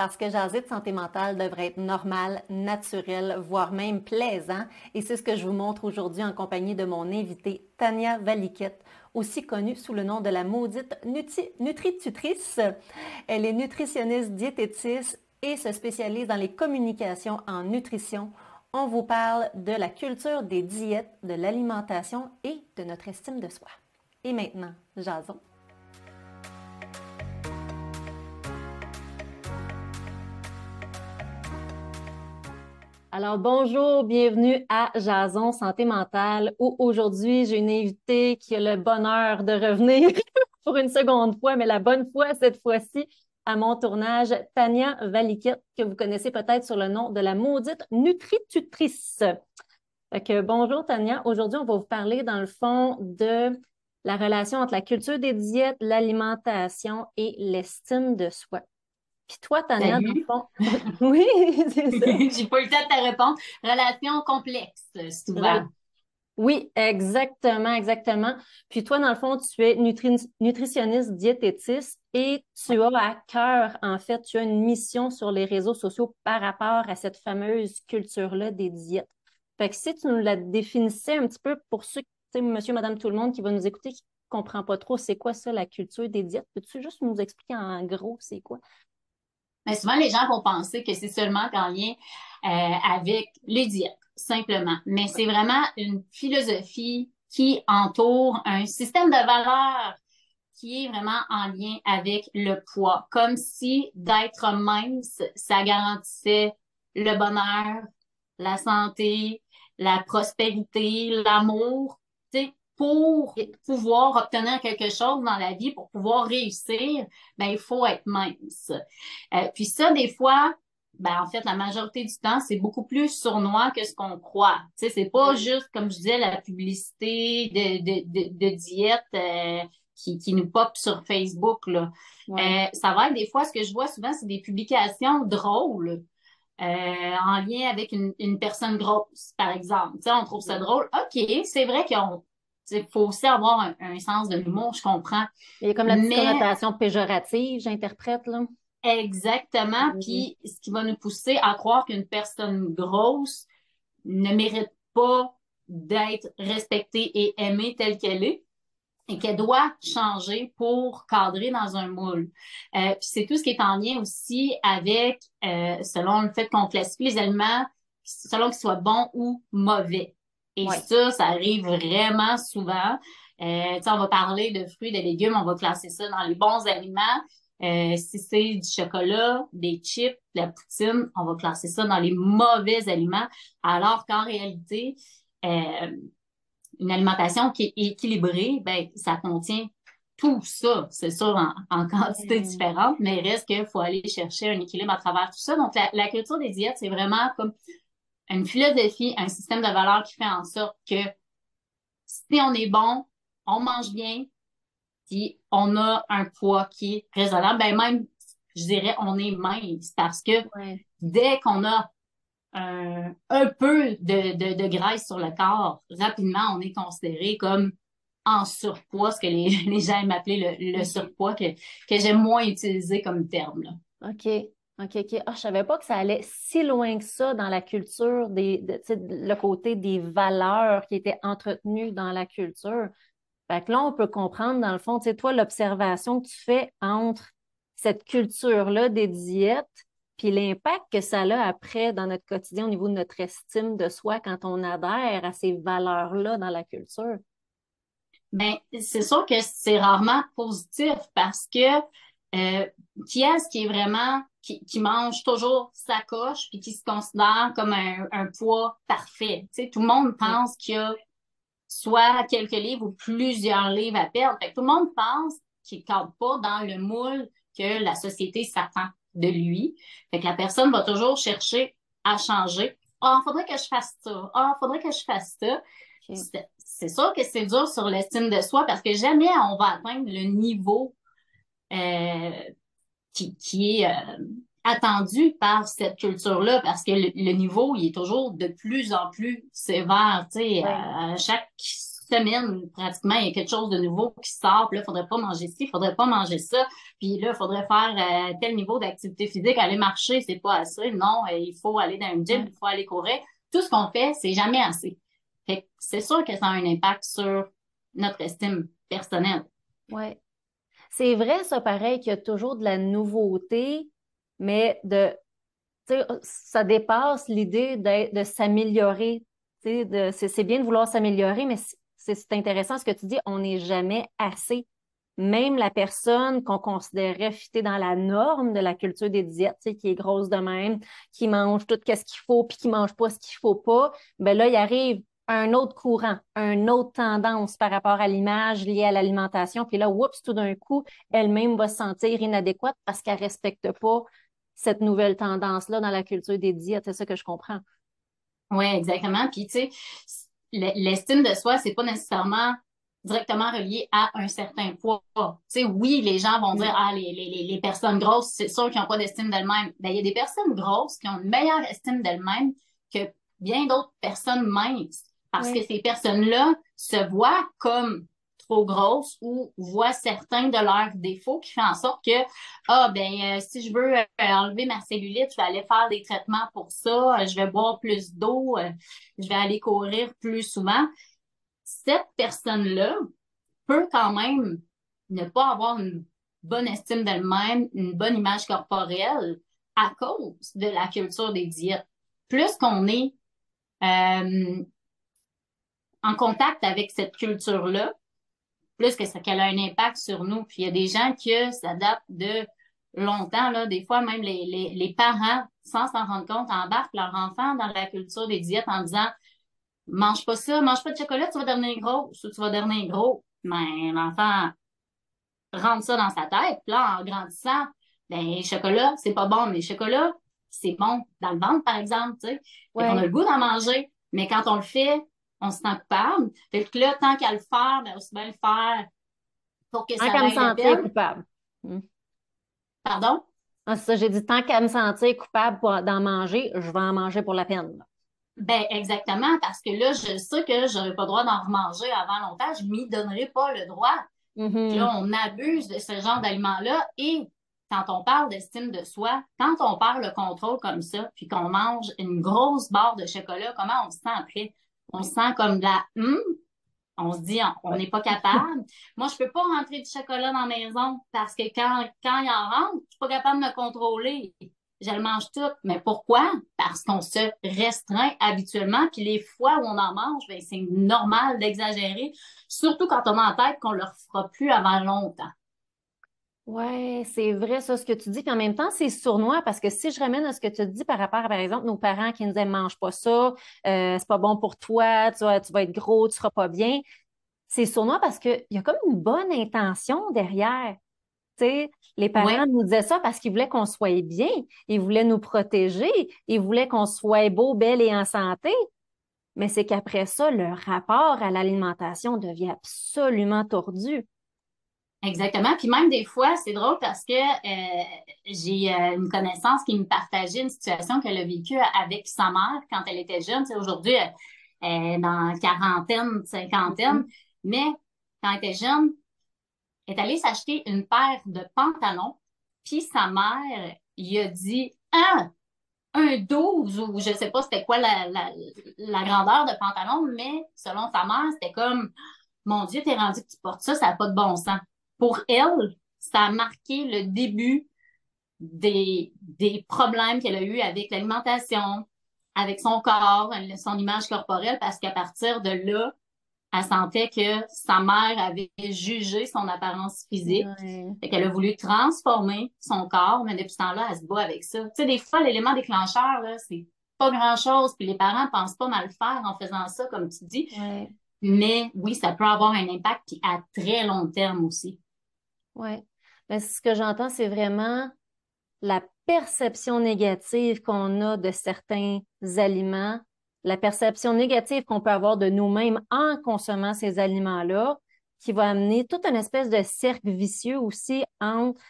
parce que jaser de santé mentale devrait être normal, naturel, voire même plaisant. Et c'est ce que je vous montre aujourd'hui en compagnie de mon invitée Tania Valiquette, aussi connue sous le nom de la maudite Nutritutrice. Elle est nutritionniste diététiste et se spécialise dans les communications en nutrition. On vous parle de la culture des diètes, de l'alimentation et de notre estime de soi. Et maintenant, jason. Alors bonjour, bienvenue à Jason Santé mentale où aujourd'hui j'ai une invitée qui a le bonheur de revenir pour une seconde fois, mais la bonne fois cette fois-ci à mon tournage, Tania Valiquette, que vous connaissez peut-être sur le nom de la maudite nutritutrice. Fait bonjour Tania, aujourd'hui on va vous parler dans le fond de la relation entre la culture des diètes, l'alimentation et l'estime de soi. Puis toi, Tania, dans le fond. oui, c'est ça. J'ai pas eu le temps de te répondre. Relation complexe, c'est ouvert. Oui, exactement, exactement. Puis toi, dans le fond, tu es nutritionniste diététiste et tu as à cœur, en fait, tu as une mission sur les réseaux sociaux par rapport à cette fameuse culture-là des diètes. Fait que si tu nous la définissais un petit peu pour ceux, tu sais, monsieur, madame, tout le monde qui va nous écouter, qui ne comprend pas trop c'est quoi ça, la culture des diètes, peux-tu juste nous expliquer en gros c'est quoi? Mais souvent, les gens vont penser que c'est seulement en lien euh, avec les diètes, simplement. Mais c'est vraiment une philosophie qui entoure un système de valeurs qui est vraiment en lien avec le poids, comme si d'être mince, ça garantissait le bonheur, la santé, la prospérité, l'amour pour pouvoir obtenir quelque chose dans la vie, pour pouvoir réussir, ben, il faut être mince. Euh, puis ça, des fois, ben, en fait, la majorité du temps, c'est beaucoup plus sournois que ce qu'on croit. Tu sais, c'est pas juste, comme je disais, la publicité de, de, de, de diète euh, qui, qui nous pop sur Facebook, là. Euh, ça va être des fois, ce que je vois souvent, c'est des publications drôles. en lien avec une, une personne grosse, par exemple. On trouve ça drôle. OK, c'est vrai qu'on il faut aussi avoir un, sens de l'humour, je comprends. Il y a comme la connotation péjorative, j'interprète, là. Exactement. Puis, ce qui va nous pousser à croire qu'une personne grosse ne mérite pas d'être respectée et aimée telle qu'elle est et qu'elle doit changer pour cadrer dans un moule. Euh, puis c'est tout ce qui est en lien aussi avec, euh, selon le fait qu'on classifie les aliments, selon qu'ils soient bons ou mauvais. Et ça, ça arrive vraiment souvent. Euh, on va parler de fruits, de légumes, on va classer ça dans les bons aliments. Euh, si c'est du chocolat, des chips, de la poutine, on va classer ça dans les mauvais aliments. Alors qu'en réalité, euh, une alimentation qui est équilibrée, ben, ça contient tout ça, c'est sûr, en, quantité différente, mais il reste qu'il faut aller chercher un équilibre à travers tout ça. Donc, la, la culture des diètes, c'est vraiment comme une philosophie, un système de valeurs qui fait en sorte que si on est bon, on mange bien, si on a un poids qui est raisonnable, ben même, je dirais, on est mince parce que dès qu'on a un, peu de, de, graisse sur le corps, rapidement, on est considéré comme en surpoids, ce que les, les gens aiment appeler le, surpoids, que, que j'aime moins utiliser comme terme. Là. OK. OK, OK. Ah, je savais pas que ça allait si loin que ça dans la culture, des, le côté des valeurs qui étaient entretenues dans la culture. Fait que là, on peut comprendre, dans le fond, toi, l'observation que tu fais entre cette culture-là des diètes, puis l'impact que ça a après dans notre quotidien au niveau de notre estime de soi quand on adhère à ces valeurs-là dans la culture? Bien, c'est sûr que c'est rarement positif parce que euh, qui est-ce qui est vraiment qui, qui, mange toujours sa coche puis qui se considère comme un, un poids parfait. Tu sais, tout le monde pense qu'il y a soit quelques livres ou plusieurs livres à perdre. Fait tout le monde pense qu'il ne cadre pas dans le moule que la société s'attend de lui. Fait que la personne va toujours chercher à changer. Ah, il faudrait que je fasse ça. Ah, il faudrait que je fasse ça. C'est sûr que c'est dur sur l'estime de soi parce que jamais on va atteindre le niveau qui, qui est euh, attendu par cette culture-là parce que le, niveau, il est toujours de plus en plus sévère. Tu sais, à chaque semaine, pratiquement, il y a quelque chose de nouveau qui sort. Puis là, il faudrait pas manger ci, il faudrait pas manger ça. Puis là, il faudrait faire euh, tel niveau d'activité physique, aller marcher, c'est pas assez. Non, euh, il faut aller dans un gym, il faut aller courir. Tout ce qu'on fait, c'est jamais assez. Fait c'est sûr que ça a un impact sur notre estime personnelle. Oui. C'est vrai, ça, pareil, qu'il y a toujours de la nouveauté, mais de ça dépasse l'idée de s'améliorer. C'est bien de vouloir s'améliorer, mais c'est intéressant ce que tu dis, on n'est jamais assez. Même la personne qu'on considérait fitée dans la norme de la culture des diètes, qui est grosse de même, qui mange tout ce qu'il faut, puis qui mange pas ce qu'il faut pas, ben là, il arrive un autre courant, une autre tendance par rapport à l'image liée à l'alimentation. Puis là, oups, tout d'un coup, elle-même va se sentir inadéquate parce qu'elle respecte pas cette nouvelle tendance-là dans la culture des diètes. C'est ça que je comprends. Oui, exactement. Puis, tu sais, l'estime de soi, c'est pas nécessairement directement relié à un certain poids. Tu sais, oui, les gens vont dire, ah, les, les, les personnes grosses, c'est sûr qu'ils n'ont pas d'estime d'elles-mêmes. Ben, il y a des personnes grosses qui ont une meilleure estime d'elles-mêmes que bien d'autres personnes minces. Parce que ces personnes-là se voient comme trop grosses ou voient certains de leurs défauts qui fait en sorte que, ah, ben, euh, si je veux euh, enlever ma cellulite, je vais aller faire des traitements pour ça, je vais boire plus d'eau, euh, je vais aller courir plus souvent. Cette personne-là peut quand même ne pas avoir une bonne estime d'elle-même, une bonne image corporelle à cause de la culture des diètes. Plus qu'on est en contact avec cette culture-là, plus que ça qu'elle a un impact sur nous. Puis il y a des gens qui s'adaptent de longtemps, là, des fois même les, les, les parents, sans s'en rendre compte, embarquent leur enfant dans la culture des diètes en disant mange pas ça, mange pas de chocolat, tu vas devenir gros, ou tu vas devenir gros. Mais l'enfant rentre ça dans sa tête. Puis là, en grandissant, ben chocolat, c'est pas bon, mais chocolat, c'est bon dans le ventre, par exemple, tu sais. On a le goût d'en manger. Mais quand on le fait on se sent coupable. Fait que là, tant qu'à le faire, ben, aussi bien le faire pour que tant ça me sentir coupable. Hmm. Pardon? Ah, c'est ça, j'ai dit tant qu'à me sentir coupable d'en manger, je vais en manger pour la peine. Ben exactement, parce que là, je sais que je n'aurai pas le droit d'en remanger avant longtemps, je m'y donnerai pas le droit. Mm-hmm. Là, on abuse de ce genre d'aliments-là et quand on parle d'estime de soi, quand on parle le contrôle comme ça, puis qu'on mange une grosse barre de chocolat, comment on se sent après? On sent comme de la hum, on se dit on n'est pas capable. Moi, je peux pas rentrer du chocolat dans la maison parce que quand, quand il en rentre, je suis pas capable de me contrôler. Je le mange tout. Mais pourquoi? Parce qu'on se restreint habituellement. Puis les fois où on en mange, ben, c'est normal d'exagérer. Surtout quand on a en tête qu'on ne le fera plus avant longtemps. Oui, c'est vrai, ça, ce que tu dis. Puis en même temps, c'est sournois parce que si je ramène à ce que tu dis par rapport à, par exemple, nos parents qui nous disent mange pas ça, euh, c'est pas bon pour toi, tu vas, tu vas être gros, tu seras pas bien. C'est sournois parce qu'il y a comme une bonne intention derrière. sais, les parents nous disaient ça parce qu'ils voulaient qu'on soit bien, ils voulaient nous protéger, ils voulaient qu'on soit beau, belle et en santé. Mais c'est qu'après ça, le rapport à l'alimentation devient absolument tordu. Exactement. Puis même des fois, c'est drôle parce que euh, j'ai euh, une connaissance qui me partageait une situation qu'elle a vécue avec sa mère quand elle était jeune. C'est aujourd'hui, elle est dans quarantaine, cinquantaine. Mm-hmm. Mais quand elle était jeune, elle est allée s'acheter une paire de pantalons. Puis sa mère il a dit Ah, un 12 ou je sais pas c'était quoi la, la, la grandeur de pantalon, mais selon sa mère, c'était comme Mon Dieu, t'es rendu que tu portes ça, ça n'a pas de bon sens pour elle, ça a marqué le début des, des problèmes qu'elle a eu avec l'alimentation, avec son corps, son image corporelle, parce qu'à partir de là, elle sentait que sa mère avait jugé son apparence physique. et qu'elle a voulu transformer son corps, mais depuis ce temps-là, elle se bat avec ça. Tu sais, des fois, l'élément déclencheur, là, c'est pas grand-chose, puis les parents pensent pas mal faire en faisant ça, comme tu dis. Mais oui, ça peut avoir un impact à très long terme aussi. Oui. Mais ce que j'entends, c'est vraiment la perception négative qu'on a de certains aliments, la perception négative qu'on peut avoir de nous-mêmes en consommant ces aliments-là, qui va amener toute une espèce de cercle vicieux aussi entre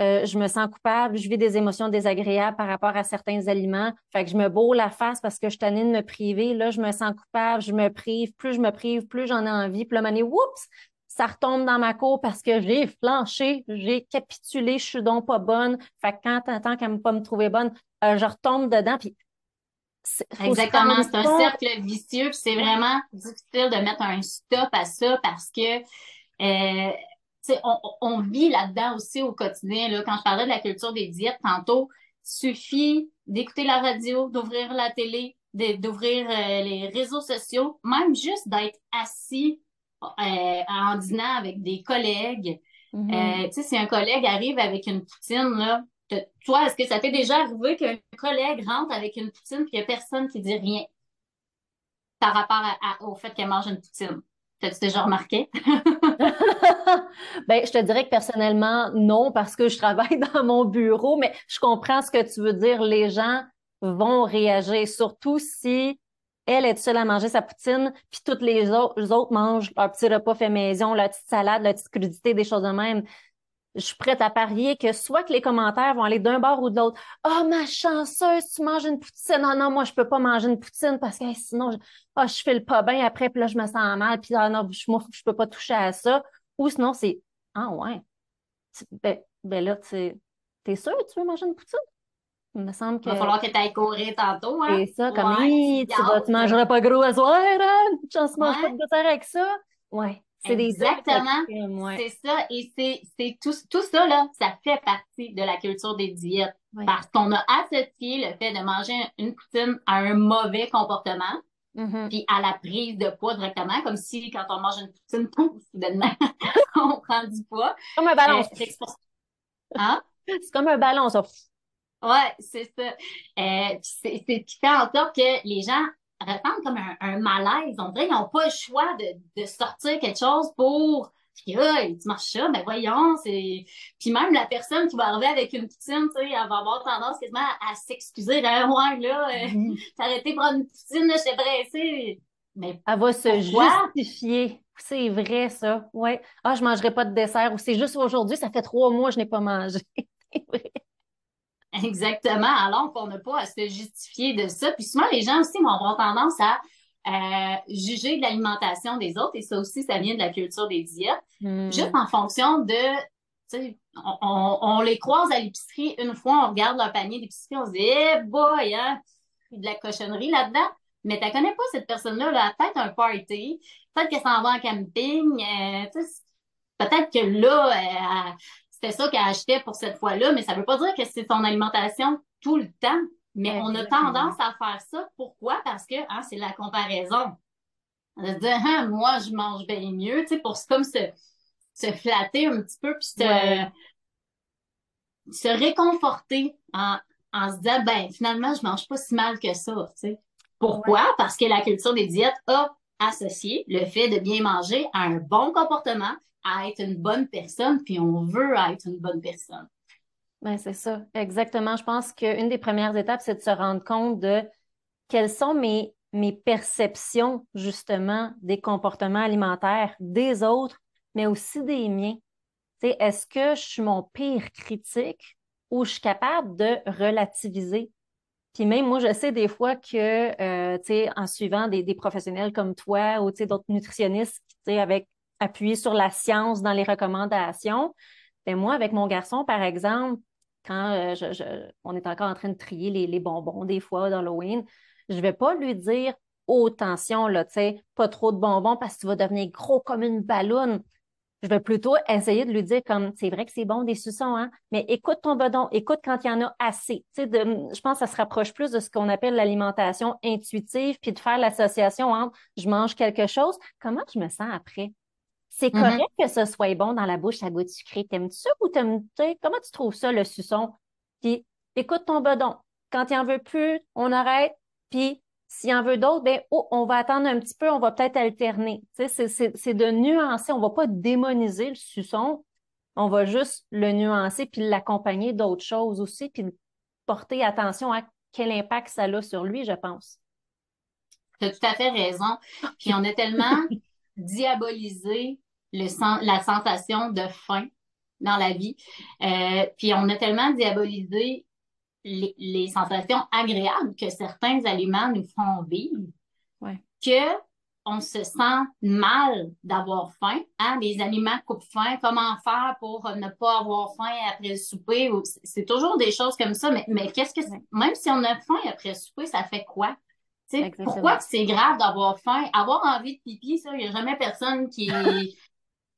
euh, je me sens coupable, je vis des émotions désagréables par rapport à certains aliments. Fait que je me bourre la face parce que je suis de me priver. Là, je me sens coupable, je me prive. Plus je me prive, plus j'en ai envie. Puis là, oups, ça retombe dans ma cour parce que j'ai flanché, j'ai capitulé, je suis donc pas bonne. Fait que quand t'entends qu'elle ne pas me trouver bonne, euh, je retombe dedans. Puis Exactement, c'est un cercle vicieux. C'est vraiment difficile de mettre un stop à ça parce que euh, on, on, vit là-dedans aussi au quotidien. Là. Quand je parlais de la culture des diètes tantôt, suffit d'écouter la radio, d'ouvrir la télé, d'ouvrir euh, les réseaux sociaux, même juste d'être assis en dînant avec des collègues. Mm-hmm. Euh, tu sais, si un collègue arrive avec une poutine, là, toi, est-ce que ça t'est déjà arrivé qu'un collègue rentre avec une poutine et qu'il n'y a personne qui dit rien par rapport au fait qu'elle mange une poutine? T'as-tu déjà remarqué? ben, je te dirais que personnellement, non, parce que je travaille dans mon bureau, mais je comprends ce que tu veux dire. Les gens vont réagir, surtout si elle est seule à manger sa poutine, puis toutes les autres, mangent leur petit repas fait maison, leur petite salade, leur petite crudité, des choses de même je suis prête à parier que soit que les commentaires vont aller d'un bord ou de l'autre. Ah, oh, ma chanceuse, tu manges une poutine. Non, non, moi, je peux pas manger une poutine parce que sinon, je, oh, je fais le pas bien après, puis là, je me sens mal, puis ah, non, je, je peux pas toucher à ça. Ou sinon, c'est Ah, ouais. Ben, ben là, tu es sûr que tu veux manger une poutine? Il me semble que. Il va falloir que tu ailles courir tantôt, hein? C'est ça, comme, ouais, tu, vas, tu mangeras pas gros à soir, hein? Chance, mange pas de dessert avec ça? Ouais. Exactement. C'est ça. Et c'est tout, tout ça, là, ça fait partie de la culture des diètes. Parce qu'on a associé le fait de manger une poutine à un mauvais comportement. Mm-hmm. Puis à la prise de poids directement, comme si quand on mange une poutine, pouf, soudainement, on prend du poids. Comme un ballon. Euh, hein? C'est comme un ballon, ça. Ouais, c'est ça. Euh, c'est ce qui fait en sorte que les gens ressentent comme un, malaise. On dirait qu'ils n'ont pas le choix de, de, sortir quelque chose pour tu marches ça, mais ben voyons, c'est. Puis même la personne qui va arriver avec une poutine, tu sais, elle va avoir tendance quasiment à, s'excuser. Là, ouais, là, euh, mm-hmm. arrêté de prendre une poutine, là, j'étais pressée. Mais elle va se justifier. C'est vrai, ça. Ouais. Ah, je mangerai pas de dessert. Ou c'est juste aujourd'hui, ça fait trois mois que je n'ai pas mangé. Exactement. Alors qu'on n'a pas à se justifier de ça. Puis souvent, les gens aussi vont avoir tendance à euh, juger de l'alimentation des autres. Et ça aussi, ça vient de la culture des diètes. Hmm. Juste en fonction de, tu sais, on, les croise à l'épicerie une fois, on regarde leur panier d'épicerie, on se dit, eh boy, hein, de la cochonnerie là-dedans. Mais tu connais pas cette personne-là, là, peut-être un party, peut-être qu'elle s'en va en camping, euh, peut-être que là, euh, c'était ça qu'elle achetait pour cette fois-là, mais ça veut pas dire que c'est son alimentation tout le temps. Mais on a tendance à faire ça. Pourquoi? Parce que hein, c'est la comparaison. De dire, hein, moi, je mange bien mieux, tu sais, pour comme se, se flatter un petit peu, puis se, se réconforter en, en se disant, ben, finalement, je mange pas si mal que ça, tu sais. Pourquoi? Parce que la culture des diètes a associé le fait de bien manger à un bon comportement, à être une bonne personne, puis on veut être une bonne personne. Ben, c'est ça, exactement. Je pense qu'une des premières étapes, c'est de se rendre compte de quelles sont mes, mes perceptions, justement, des comportements alimentaires des autres, mais aussi des miens. Est-ce que je suis mon pire critique ou je suis capable de relativiser? Puis même moi, je sais des fois que, euh, tu sais, en suivant des, des, professionnels comme toi ou d'autres nutritionnistes, tu sais, avec appuyer sur la science dans les recommandations. Ben moi, avec mon garçon, par exemple, quand euh, on est encore en train de trier les, bonbons des fois d'Halloween, je ne vais pas lui dire Oh, attention, là, tu sais, pas trop de bonbons parce que tu vas devenir gros comme une ballonne. Je vais plutôt essayer de lui dire comme c'est vrai que c'est bon des suçons, hein, mais écoute ton bedon, écoute quand il y en a assez. Je pense que ça se rapproche plus de ce qu'on appelle l'alimentation intuitive, puis de faire l'association entre je mange quelque chose, comment je me sens après? C'est mm-hmm. correct que ce soit bon dans la bouche à goût de sucré. T'aimes-tu ça ou t'aimes, comment tu trouves ça, le suçon? Puis, écoute ton bedon. Quand il en veut plus, on arrête. Puis, s'il en veut d'autres, ben, oh, on va attendre un petit peu, on va peut-être alterner. C'est, c'est de nuancer. On va pas démoniser le suçon. On va juste le nuancer puis l'accompagner d'autres choses aussi, puis porter attention à quel impact ça a sur lui, je pense. Tu as tout à fait raison. Puis on a tellement diabolisé le la sensation de faim dans la vie. Euh, puis on a tellement diabolisé les, les, sensations agréables que certains aliments nous font vivre ouais. que on se sent mal d'avoir faim. Hein? Les aliments coupent faim. Comment faire pour ne pas avoir faim après le souper? C'est toujours des choses comme ça. Mais, mais qu'est-ce que même si on a faim après le souper, ça fait quoi? pourquoi c'est grave d'avoir faim? Avoir envie de pipi, ça, il n'y a jamais personne qui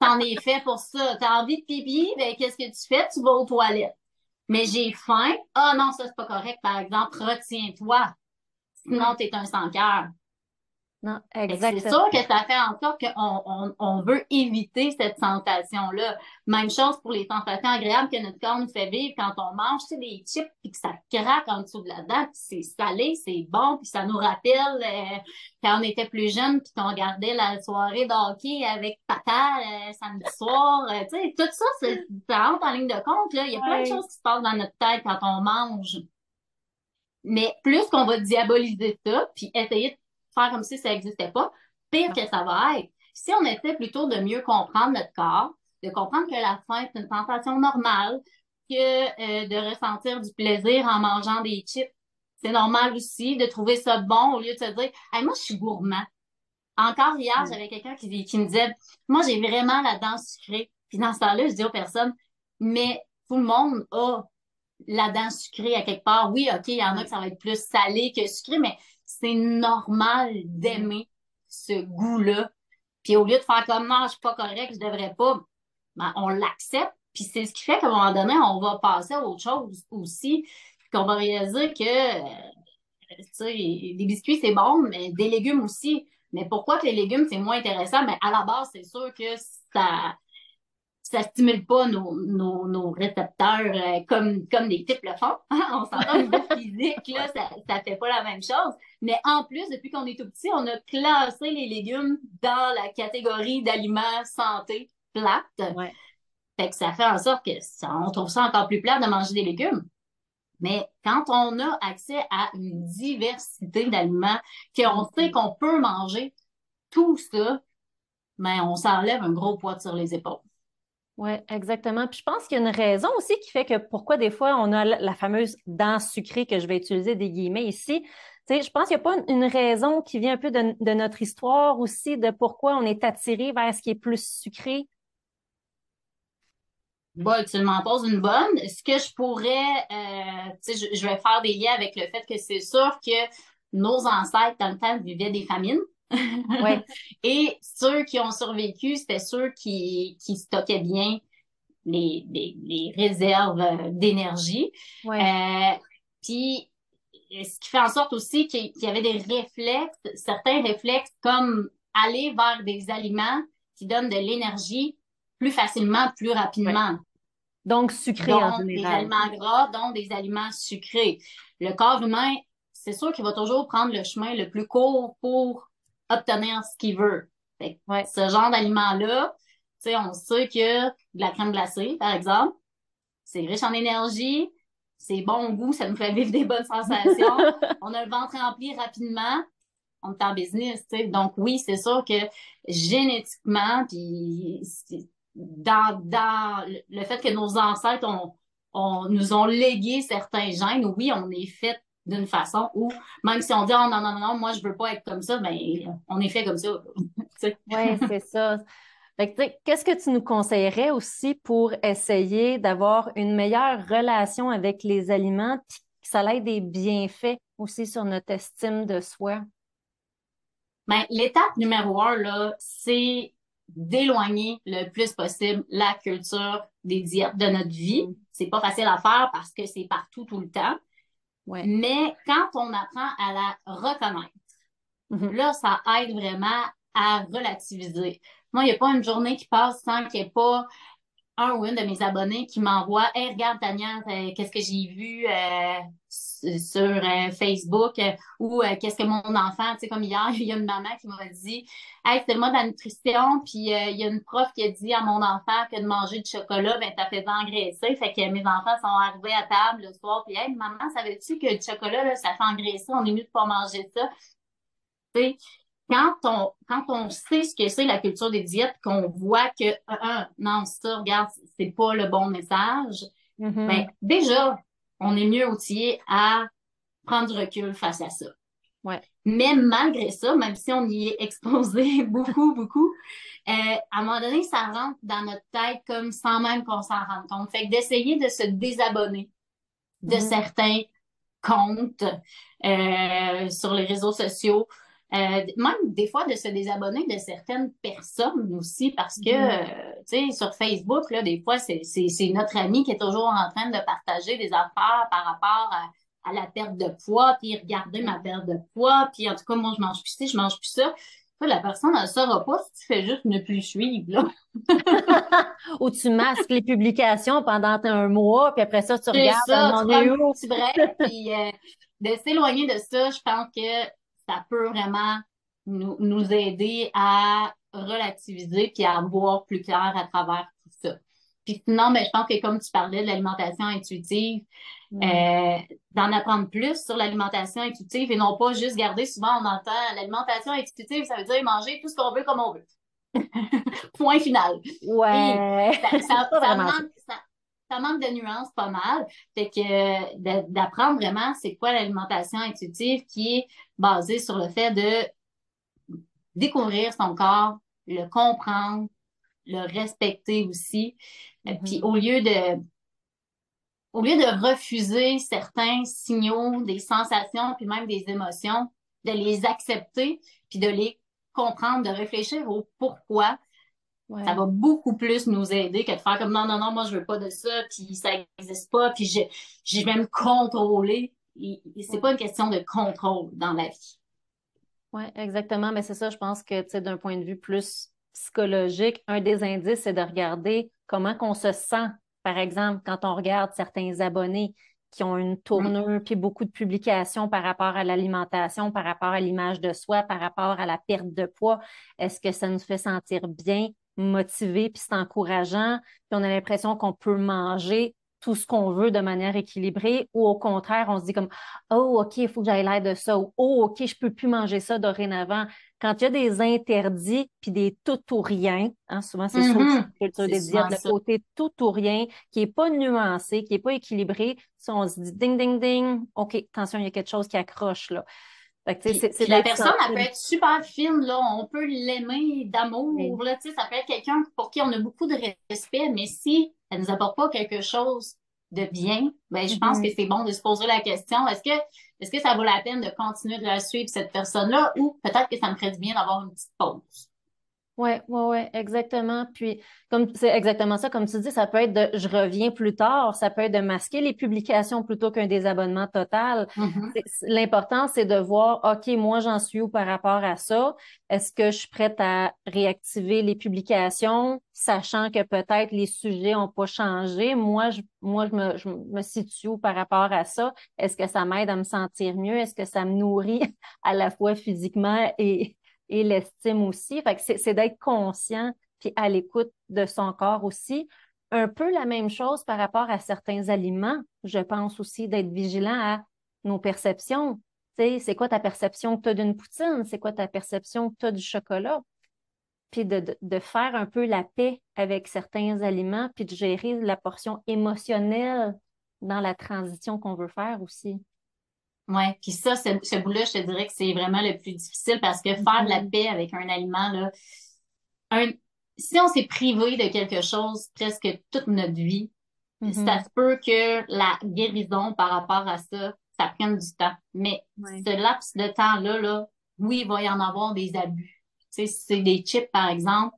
t'en est fait pour ça. T'as envie de pipi, ben qu'est-ce que tu fais? Tu vas aux toilettes. Mais j'ai faim. Ah non, ça c'est pas correct, par exemple, retiens-toi. Sinon, t'es un sans cœur. Non, exactement. C'est sûr que ça fait en sorte qu'on on, on veut éviter cette sensation-là. Même chose pour les sensations agréables que notre corps nous fait vivre quand on mange, tu sais, des chips, puis que ça craque en dessous de la dent, puis c'est salé, c'est bon, puis ça nous rappelle euh, quand on était plus jeune, puis qu'on regardait la soirée d'hockey avec papa euh, samedi soir. Euh, tu sais, tout ça, ça rentre en ligne de compte. Là. Il y a plein de choses qui se passent dans notre tête quand on mange. Mais plus qu'on va diaboliser ça, puis essayer de faire comme si ça n'existait pas, pire que ça va être. Si on essaie plutôt de mieux comprendre notre corps, de comprendre que la faim, c'est une sensation normale, que euh, de ressentir du plaisir en mangeant des chips, c'est normal aussi, de trouver ça bon au lieu de se dire hey, moi, je suis gourmand. Encore hier, j'avais quelqu'un qui, qui me disait Moi, j'ai vraiment la dent sucrée. Puis dans ce temps-là, je dis aux personnes Mais tout le monde a la dent sucrée à quelque part. Oui, OK, il y en a que ça va être plus salé que sucré, mais c'est normal d'aimer ce goût-là. Puis au lieu de faire comme non, je suis pas correct, je devrais pas, ben, on l'accepte. Puis c'est ce qui fait qu'à un moment donné, on va passer à autre chose aussi. Qu'on va réaliser que euh, sais, les biscuits, c'est bon, mais des légumes aussi. Mais pourquoi que les légumes, c'est moins intéressant? Mais à la base, c'est sûr que ça, ça stimule pas nos, nos, nos récepteurs euh, comme, comme des types le font. on s'entend au niveau physique, là, ça, ça fait pas la même chose. Mais en plus, depuis qu'on est tout petit, on a classé les légumes dans la catégorie d'aliments santé plate. Ouais. Fait que ça fait en sorte que ça, on trouve ça encore plus plat de manger des légumes. Mais quand on a accès à une diversité d'aliments, qu'on sait qu'on peut manger tout ça, mais ben, on s'enlève un gros poids sur les épaules. Oui, exactement. Puis je pense qu'il y a une raison aussi qui fait que pourquoi des fois on a la fameuse dent sucrée que je vais utiliser des guillemets ici. Tu sais, je pense qu'il n'y a pas une raison qui vient un peu de, notre histoire aussi, de pourquoi on est attiré vers ce qui est plus sucré. Bon, tu m'en poses une bonne. Ce que je pourrais, euh, tu sais, je, vais faire des liens avec le fait que c'est sûr que nos ancêtres, dans le temps, vivaient des famines. Ouais. Et ceux qui ont survécu, c'était ceux qui, qui stockaient bien les, les, les réserves euh, d'énergie. Ouais. Euh, puis, ce qui fait en sorte aussi qu'il y avait des réflexes, certains réflexes comme aller vers des aliments qui donnent de l'énergie plus facilement, plus rapidement. Donc, sucrés donc, en général. Des aliments gras, donc des aliments sucrés. Le corps humain, c'est sûr qu'il va toujours prendre le chemin le plus court pour obtenir ce qu'il veut. ouais. Ce genre d'aliment-là, tu sais, on sait que de la crème glacée, par exemple, c'est riche en énergie, c'est bon goût, ça nous fait vivre des bonnes sensations. on a le ventre rempli rapidement, on est en business, tu sais. Donc oui, c'est sûr que génétiquement, puis dans, dans le fait que nos ancêtres ont, ont, nous ont légué certains gènes, oui, on est fait d'une façon où, même si on dit, oh non, non, non, moi, je veux pas être comme ça, ben, on est fait comme ça. oui, c'est ça. Qu'est-ce que tu nous conseillerais aussi pour essayer d'avoir une meilleure relation avec les aliments, puis que ça ait des bienfaits aussi sur notre estime de soi? Ben, l'étape numéro un, là, c'est d'éloigner le plus possible la culture des diètes de notre vie. Mm. C'est pas facile à faire parce que c'est partout tout le temps. Mais quand on apprend à la reconnaître, mm-hmm. là, ça aide vraiment à relativiser. Moi, il n'y a pas une journée qui passe sans qu'il n'y ait pas un ou une de mes abonnés qui m'envoie Hey, regarde Tania, euh, qu'est-ce que j'ai vu euh, sur euh, Facebook ou qu'est-ce que mon enfant, tu sais, comme hier, il y a une maman qui m'a dit Hey, c'est le mois de la nutrition, puis il y a une prof qui a dit à mon enfant que de manger du chocolat, ben ça fait engraisser. Fait que mes enfants sont arrivés à table le soir, puis Hey, maman, savais-tu que le chocolat, là, ça fait engraisser, on est mieux de pas manger ça. Tu sais, quand on, quand on sait ce que c'est la culture des diètes, qu'on voit que, non, ça, regarde, c'est pas le bon message, mm-hmm. ben, déjà, on est mieux outillé à prendre du recul face à ça. Ouais. Mais malgré ça, même si on y est exposé beaucoup, beaucoup, euh, à un moment donné, ça rentre dans notre tête comme sans même qu'on s'en rende compte. Fait que d'essayer de se désabonner de mm-hmm. certains comptes euh, sur les réseaux sociaux, euh, même des fois de se désabonner de certaines personnes aussi parce que, mm-hmm. tu sais, sur Facebook, là, des fois, c'est notre ami qui est toujours en train de partager des affaires par rapport à à la perte de poids, puis regarder ma perte de poids, puis en tout cas, moi, je mange plus ci, je mange plus ça. la personne, ne saura pas si tu fais juste ne plus suivre, là. Ou tu masques les publications pendant un mois, puis après ça, tu regardes ça, tu un petit break, puis euh, de s'éloigner de ça, je pense que ça peut vraiment nous, nous aider à relativiser puis à voir plus clair à travers tout ça. Puis sinon, ben, je pense que comme tu parlais de l'alimentation intuitive, mm. euh, d'en apprendre plus sur l'alimentation intuitive et non pas juste garder, souvent on entend l'alimentation intuitive, ça veut dire manger tout ce qu'on veut comme on veut. Point final. Ouais. Ça, manque, de nuances pas mal. Fait que d'apprendre vraiment c'est quoi l'alimentation intuitive qui est basée sur le fait de découvrir son corps, le comprendre, le respecter aussi. Euh, puis mm-hmm. au lieu de au lieu de refuser certains signaux, des sensations, puis même des émotions, de les accepter, puis de les comprendre, de réfléchir au pourquoi, ça va beaucoup plus nous aider que de faire comme non, non, non, moi je veux pas de ça, puis ça n'existe pas, puis je, je vais me contrôler. C'est pas une question de contrôle dans la vie. Oui, exactement. Mais c'est ça, je pense que d'un point de vue plus psychologique, un des indices, c'est de regarder comment qu'on se sent, par exemple, quand on regarde certains abonnés qui ont une tournure, puis beaucoup de publications par rapport à l'alimentation, par rapport à l'image de soi, par rapport à la perte de poids. Est-ce que ça nous fait sentir bien, motivé, puis c'est encourageant, puis on a l'impression qu'on peut manger tout ce qu'on veut de manière équilibrée ou au contraire, on se dit comme Oh, OK, il faut que j'aille l'air de ça ou Oh, OK, je peux plus manger ça dorénavant. Quand il y a des interdits puis des tout ou rien, hein, souvent c'est mm -hmm. culture des diètes, le côté tout ou rien qui est pas nuancé, qui est pas équilibré, si on se dit ding, ding, ding, OK, attention, il y a quelque chose qui accroche là. C'est la personne, elle peut être super fine, là. On peut l'aimer d'amour, là. ça peut être quelqu'un pour qui on a beaucoup de respect, mais si elle nous apporte pas quelque chose de bien, ben, je pense mm-hmm. que c'est bon de se poser la question, est-ce que, est-ce que ça vaut la peine de continuer de la suivre, cette personne-là, ou peut-être que ça me ferait du bien d'avoir une petite pause? Oui, oui, oui, exactement. Puis, comme c'est exactement ça, comme tu dis, ça peut être de je reviens plus tard, ça peut être de masquer les publications plutôt qu'un désabonnement total. Mm-hmm. L'important, c'est de voir, OK, moi, j'en suis où par rapport à ça? Est-ce que je suis prête à réactiver les publications, sachant que peut-être les sujets ont pas changé? Moi, je, moi, je me, je me situe où par rapport à ça? Est-ce que ça m'aide à me sentir mieux? Est-ce que ça me nourrit à la fois physiquement et, et l'estime aussi. C'est d'être conscient puis à l'écoute de son corps aussi. Un peu la même chose par rapport à certains aliments. Je pense aussi d'être vigilant à nos perceptions. C'est quoi ta perception que tu as d'une poutine? C'est quoi ta perception que tu as du chocolat? Puis de, de, faire un peu la paix avec certains aliments, puis de gérer la portion émotionnelle dans la transition qu'on veut faire aussi. Oui, puis ça, ce, ce bout-là, je te dirais que c'est vraiment le plus difficile parce que faire de la mm-hmm. paix avec un aliment, là, un, si on s'est privé de quelque chose presque toute notre vie, mm-hmm. ça se peut que la guérison par rapport à ça, ça prenne du temps. Mais ce laps de temps-là, là, oui, il va y en avoir des abus. Tu sais, si c'est des chips, par exemple,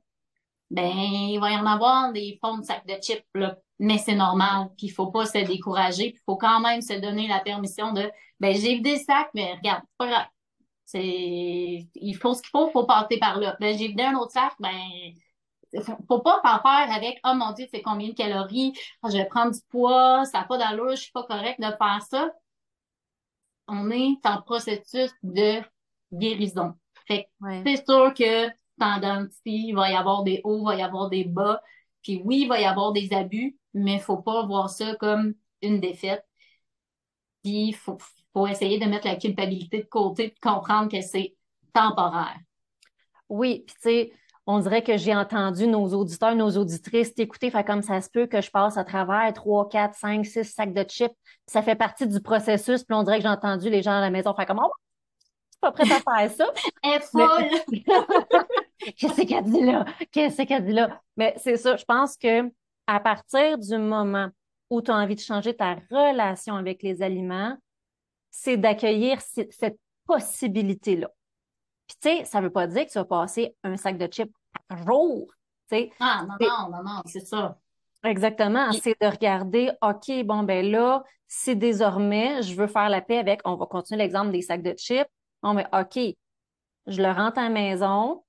ben, il va y en avoir des fonds de sacs de chips, là mais c'est normal, puis il faut pas se décourager, puis il faut quand même se donner la permission de ben j'ai vidé le sac, mais regarde, c'est pas grave. C'est il faut ce qu'il faut, faut passer par là. Ben j'ai vidé un autre sac, ben faut, faut pas en faire avec oh mon dieu, c'est combien de calories, ah, je vais prendre du poids, ça n'a pas d'allure, je suis pas correct de faire ça. On est en processus de guérison. Fait c'est sûr que pendant il va y avoir des hauts, il va y avoir des bas. Puis oui, il va y avoir des abus, mais il faut pas voir ça comme une défaite. Puis il faut, faut essayer de mettre la culpabilité de côté, de comprendre que c'est temporaire. Oui, puis tu sais, on dirait que j'ai entendu nos auditeurs, nos auditrices t'écouter, fait comme ça se peut que je passe à travers 3, 4, 5, 6 sacs de chips. Ça fait partie du processus, puis on dirait que j'ai entendu les gens à la maison faire comme Oh, je suis pas prête à faire ça. Elle est folle! Qu'est-ce qu'elle dit là? Qu'est-ce qu'elle dit là? Mais c'est ça, je pense que à partir du moment où tu as envie de changer ta relation avec les aliments, c'est d'accueillir cette possibilité-là. Puis, tu sais, ça ne veut pas dire que tu vas passer un sac de chips par jour. Ah, non, non, non, non, c'est ça. Exactement. C'est de regarder, OK, bon, ben là, si désormais je veux faire la paix avec, on va continuer l'exemple des sacs de chips. Bon, mais OK, je le rentre à la maison,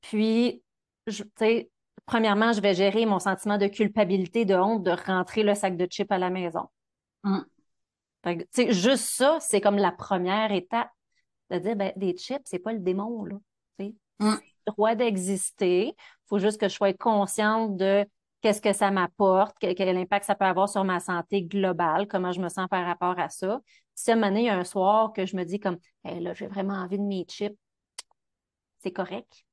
puis, tu sais, premièrement, je vais gérer mon sentiment de culpabilité, de honte de rentrer le sac de chips à la maison. Mm. juste ça, c'est comme la première étape de dire ben, des chips, c'est pas le démon, là. Mm. le droit d'exister. Il faut juste que je sois consciente de qu'est-ce que ça m'apporte, quel, impact ça peut avoir sur ma santé globale, comment je me sens par rapport à ça. Si à un il y a un soir que je me dis comme là, j'ai vraiment envie de mes chips, c'est correct.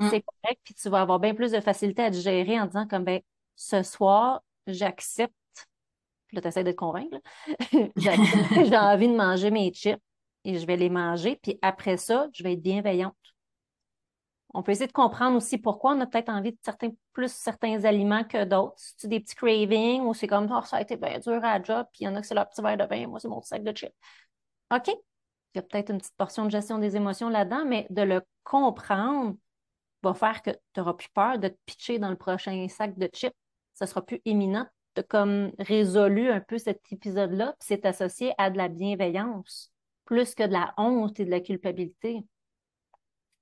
Mm. C'est correct, puis tu vas avoir bien plus de facilité à digérer en disant comme ben ce soir, j'accepte. Là, tu essaies de te convaincre. j'ai envie de manger mes chips et je vais les manger. Puis après ça, je vais être bienveillante. On peut essayer de comprendre aussi pourquoi on a peut-être envie de certains, plus certains aliments que d'autres. C'est des petits cravings ou c'est comme oh, ça a été bien dur à job, puis il y en a que c'est leur petit verre de vin, moi c'est mon sac de chips. OK. Il y a peut-être une petite portion de gestion des émotions là-dedans, mais de le comprendre va faire que tu n'auras plus peur de te pitcher dans le prochain sac de chips. Ça sera plus imminent. Tu as comme résolu un peu cet épisode-là, puis c'est associé à de la bienveillance plus que de la honte et de la culpabilité.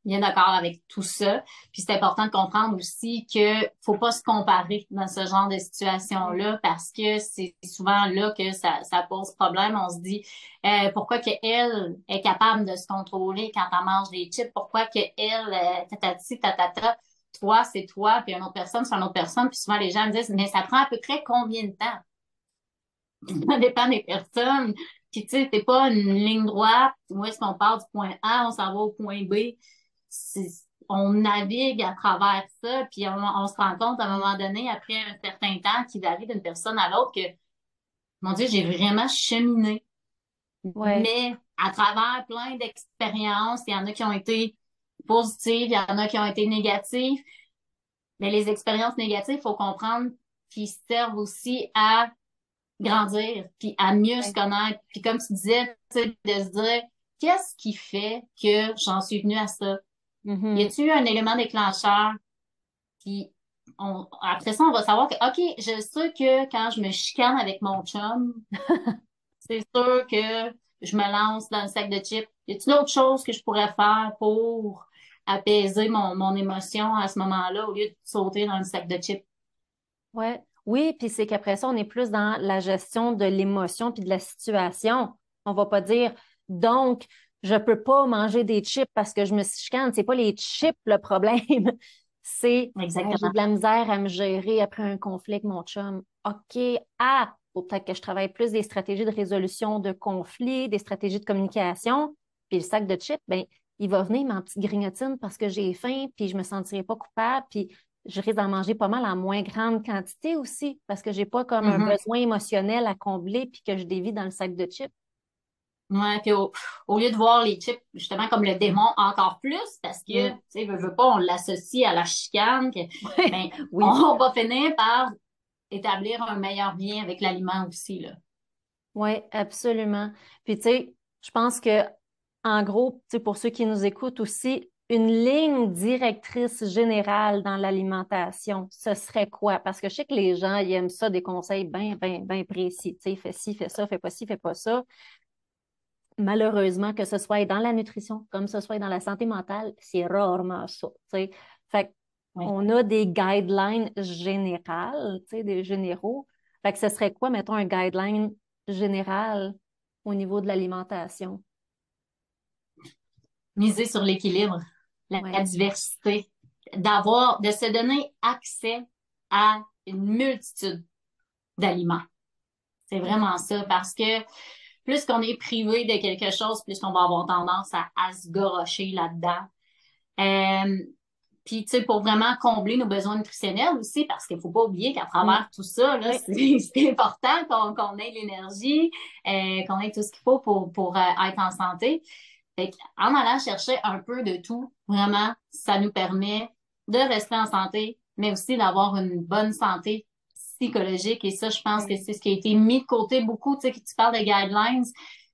Bien d'accord avec tout ça. Puis c'est important de comprendre aussi que faut pas se comparer dans ce genre de situation-là parce que c'est souvent là que ça, ça pose problème. On se dit euh, pourquoi que elle est capable de se contrôler quand elle mange des chips, pourquoi que elle euh, tatati tatata. Toi, c'est toi, puis une autre personne, c'est une autre personne? Puis souvent, les gens me disent, mais ça prend à peu près combien de temps? Ça dépend des personnes. Puis, tu sais, c'est pas une ligne droite. Où est-ce qu'on part du point A, on s'en va au point B. On navigue à travers ça, puis on, se rend compte à un moment donné, après un certain temps, qui varie d'une personne à l'autre, que, mon Dieu, j'ai vraiment cheminé. Mais à travers plein d'expériences, il y en a qui ont été positives, il y en a qui ont été négatives. Mais les expériences négatives, il faut comprendre qu'ils servent aussi à grandir, puis à mieux se connaître. Puis comme tu disais, de se dire, qu'est-ce qui fait que j'en suis venue à ça? Mm-hmm. Y a-tu un élément déclencheur? Puis on, après ça, on va savoir que, OK, je sais que quand je me chicane avec mon chum, c'est sûr que je me lance dans le sac de chips. Y a-t-il autre chose que je pourrais faire pour apaiser mon, mon émotion à ce moment-là au lieu de sauter dans le sac de chips? Ouais. Oui, puis c'est qu'après ça, on est plus dans la gestion de l'émotion puis de la situation. On va pas dire donc je peux pas manger des chips parce que je me chicane. C'est pas les chips le problème. c'est j'ai de la misère à me gérer après un conflit avec mon chum. OK, ah, faut peut-être que je travaille plus des stratégies de résolution de conflits, des stratégies de communication. Puis le sac de chips, ben, il va venir ma petite grignotine parce que j'ai faim, puis je me sentirai pas coupable, puis je risque d'en manger pas mal en moins grande quantité aussi, parce que j'ai pas comme un mm-hmm. besoin émotionnel à combler puis que je dévie dans le sac de chips. Ouais, puis au, lieu de voir les chips justement comme le démon encore plus, parce que, mm. tu sais, veux, pas, on l'associe à la chicane, que, ben, on va finir par établir un meilleur lien avec l'aliment aussi, là. Oui, absolument. Puis, tu sais, je pense que, en gros, tu sais, pour ceux qui nous écoutent aussi, une ligne directrice générale dans l'alimentation, ce serait quoi? Parce que je sais que les gens, ils aiment ça, des conseils bien, bien, bien précis. Tu sais, fais ci, fais ça, fais pas ci, fais pas ça. Malheureusement, que ce soit dans la nutrition, comme ce soit dans la santé mentale, c'est rarement ça. Fait on a des guidelines générales, des généraux. Fait que ce serait quoi, mettons, un guideline général au niveau de l'alimentation? Miser sur l'équilibre la, diversité, d'avoir, de se donner accès à une multitude d'aliments. C'est vraiment ça, parce que plus qu'on est privé de quelque chose, plus qu'on va avoir tendance à, se gorocher là-dedans. Euh, puis, tu sais, pour vraiment combler nos besoins nutritionnels aussi, parce qu'il ne faut pas oublier qu'à travers tout ça, c'est important qu'on ait l'énergie, euh, qu'on ait tout ce qu'il faut pour, pour euh, être en santé. Fait en allant chercher un peu de tout, vraiment, ça nous permet de rester en santé, mais aussi d'avoir une bonne santé psychologique. Et ça, je pense que c'est ce qui a été mis de côté beaucoup. Tu sais, tu parles de guidelines.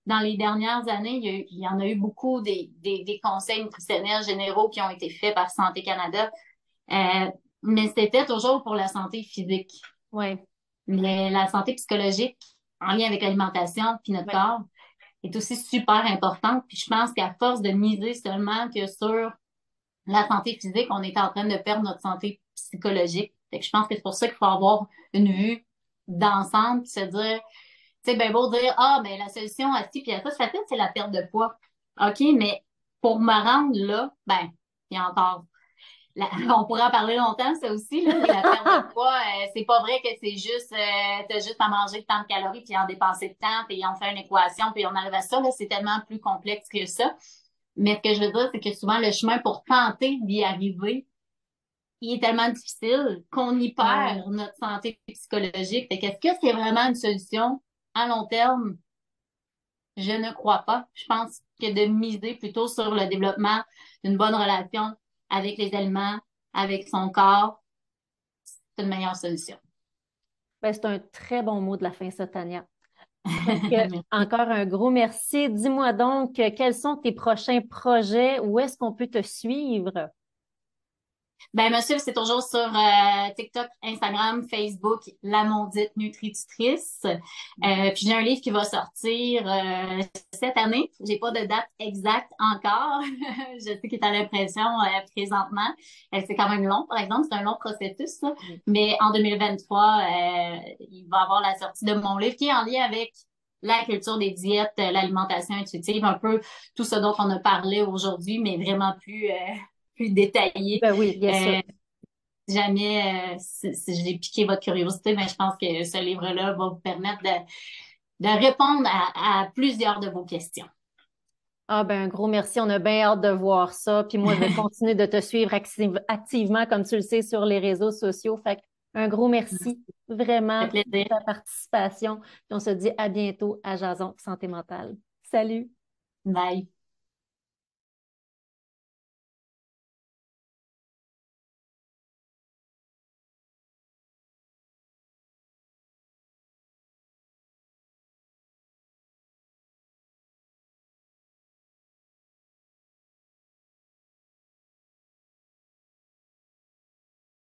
Dans les dernières années, il y, en a eu beaucoup des, des, conseils nutritionnels généraux qui ont été faits par Santé Canada. Euh, mais c'était toujours pour la santé physique. Oui. Mais la santé psychologique, en lien avec l'alimentation puis notre corps, est aussi super importante. Puis je pense qu'à force de miser seulement que sur la santé physique, on est en train de perdre notre santé psychologique. Fait que je pense que c'est pour ça qu'il faut avoir une vue d'ensemble, se dire, tu sais, ben beau dire, ah, ben la solution à ci puis à ça, ça fait, c'est la perte de poids. OK, mais pour me rendre là, ben, il y a encore on pourrait en parler longtemps, ça aussi, là, la perte de poids, euh, c'est pas vrai que c'est juste, euh, t'as juste à manger tant de calories, puis en dépenser de temps, puis on fait une équation, puis on arrive à ça, là, c'est tellement plus complexe que ça. Mais ce que je veux dire, c'est que souvent, le chemin pour tenter d'y arriver, il est tellement difficile qu'on y perd notre santé psychologique. Qu'est-ce que c'est vraiment une solution à long terme? Je ne crois pas. Je pense que de miser plutôt sur le développement d'une bonne relation avec les aliments, avec son corps, c'est une meilleure solution. Ben, c'est un très bon mot de la fin, ça, Tania. encore un gros merci. Dis-moi donc, quels sont tes prochains projets? Où est-ce qu'on peut te suivre? Ben, monsieur, c'est toujours sur euh, TikTok, Instagram, Facebook, La Mondite Nutritutrice. Euh, puis j'ai un livre qui va sortir euh, cette année. J'ai pas de date exacte encore. je sais qu'il est à l'impression présentement. c'est quand même long, par exemple. C'est un long processus. Mais en 2023, il va y avoir la sortie de mon livre qui est en lien avec la culture des diètes, l'alimentation intuitive, un peu tout ce dont on a parlé aujourd'hui, mais vraiment plus plus détaillé. Ben oui, bien sûr. Euh, jamais euh, si, j'ai piqué votre curiosité, mais je pense que ce livre-là va vous permettre de, de répondre à, plusieurs de vos questions. Ah ben un gros merci, on a bien hâte de voir ça. Puis moi, je vais continuer de te suivre activement, comme tu le sais, sur les réseaux sociaux. Fait un gros merci vraiment pour ta participation. Puis on se dit à bientôt à Jason Santé Mentale. Salut! Bye!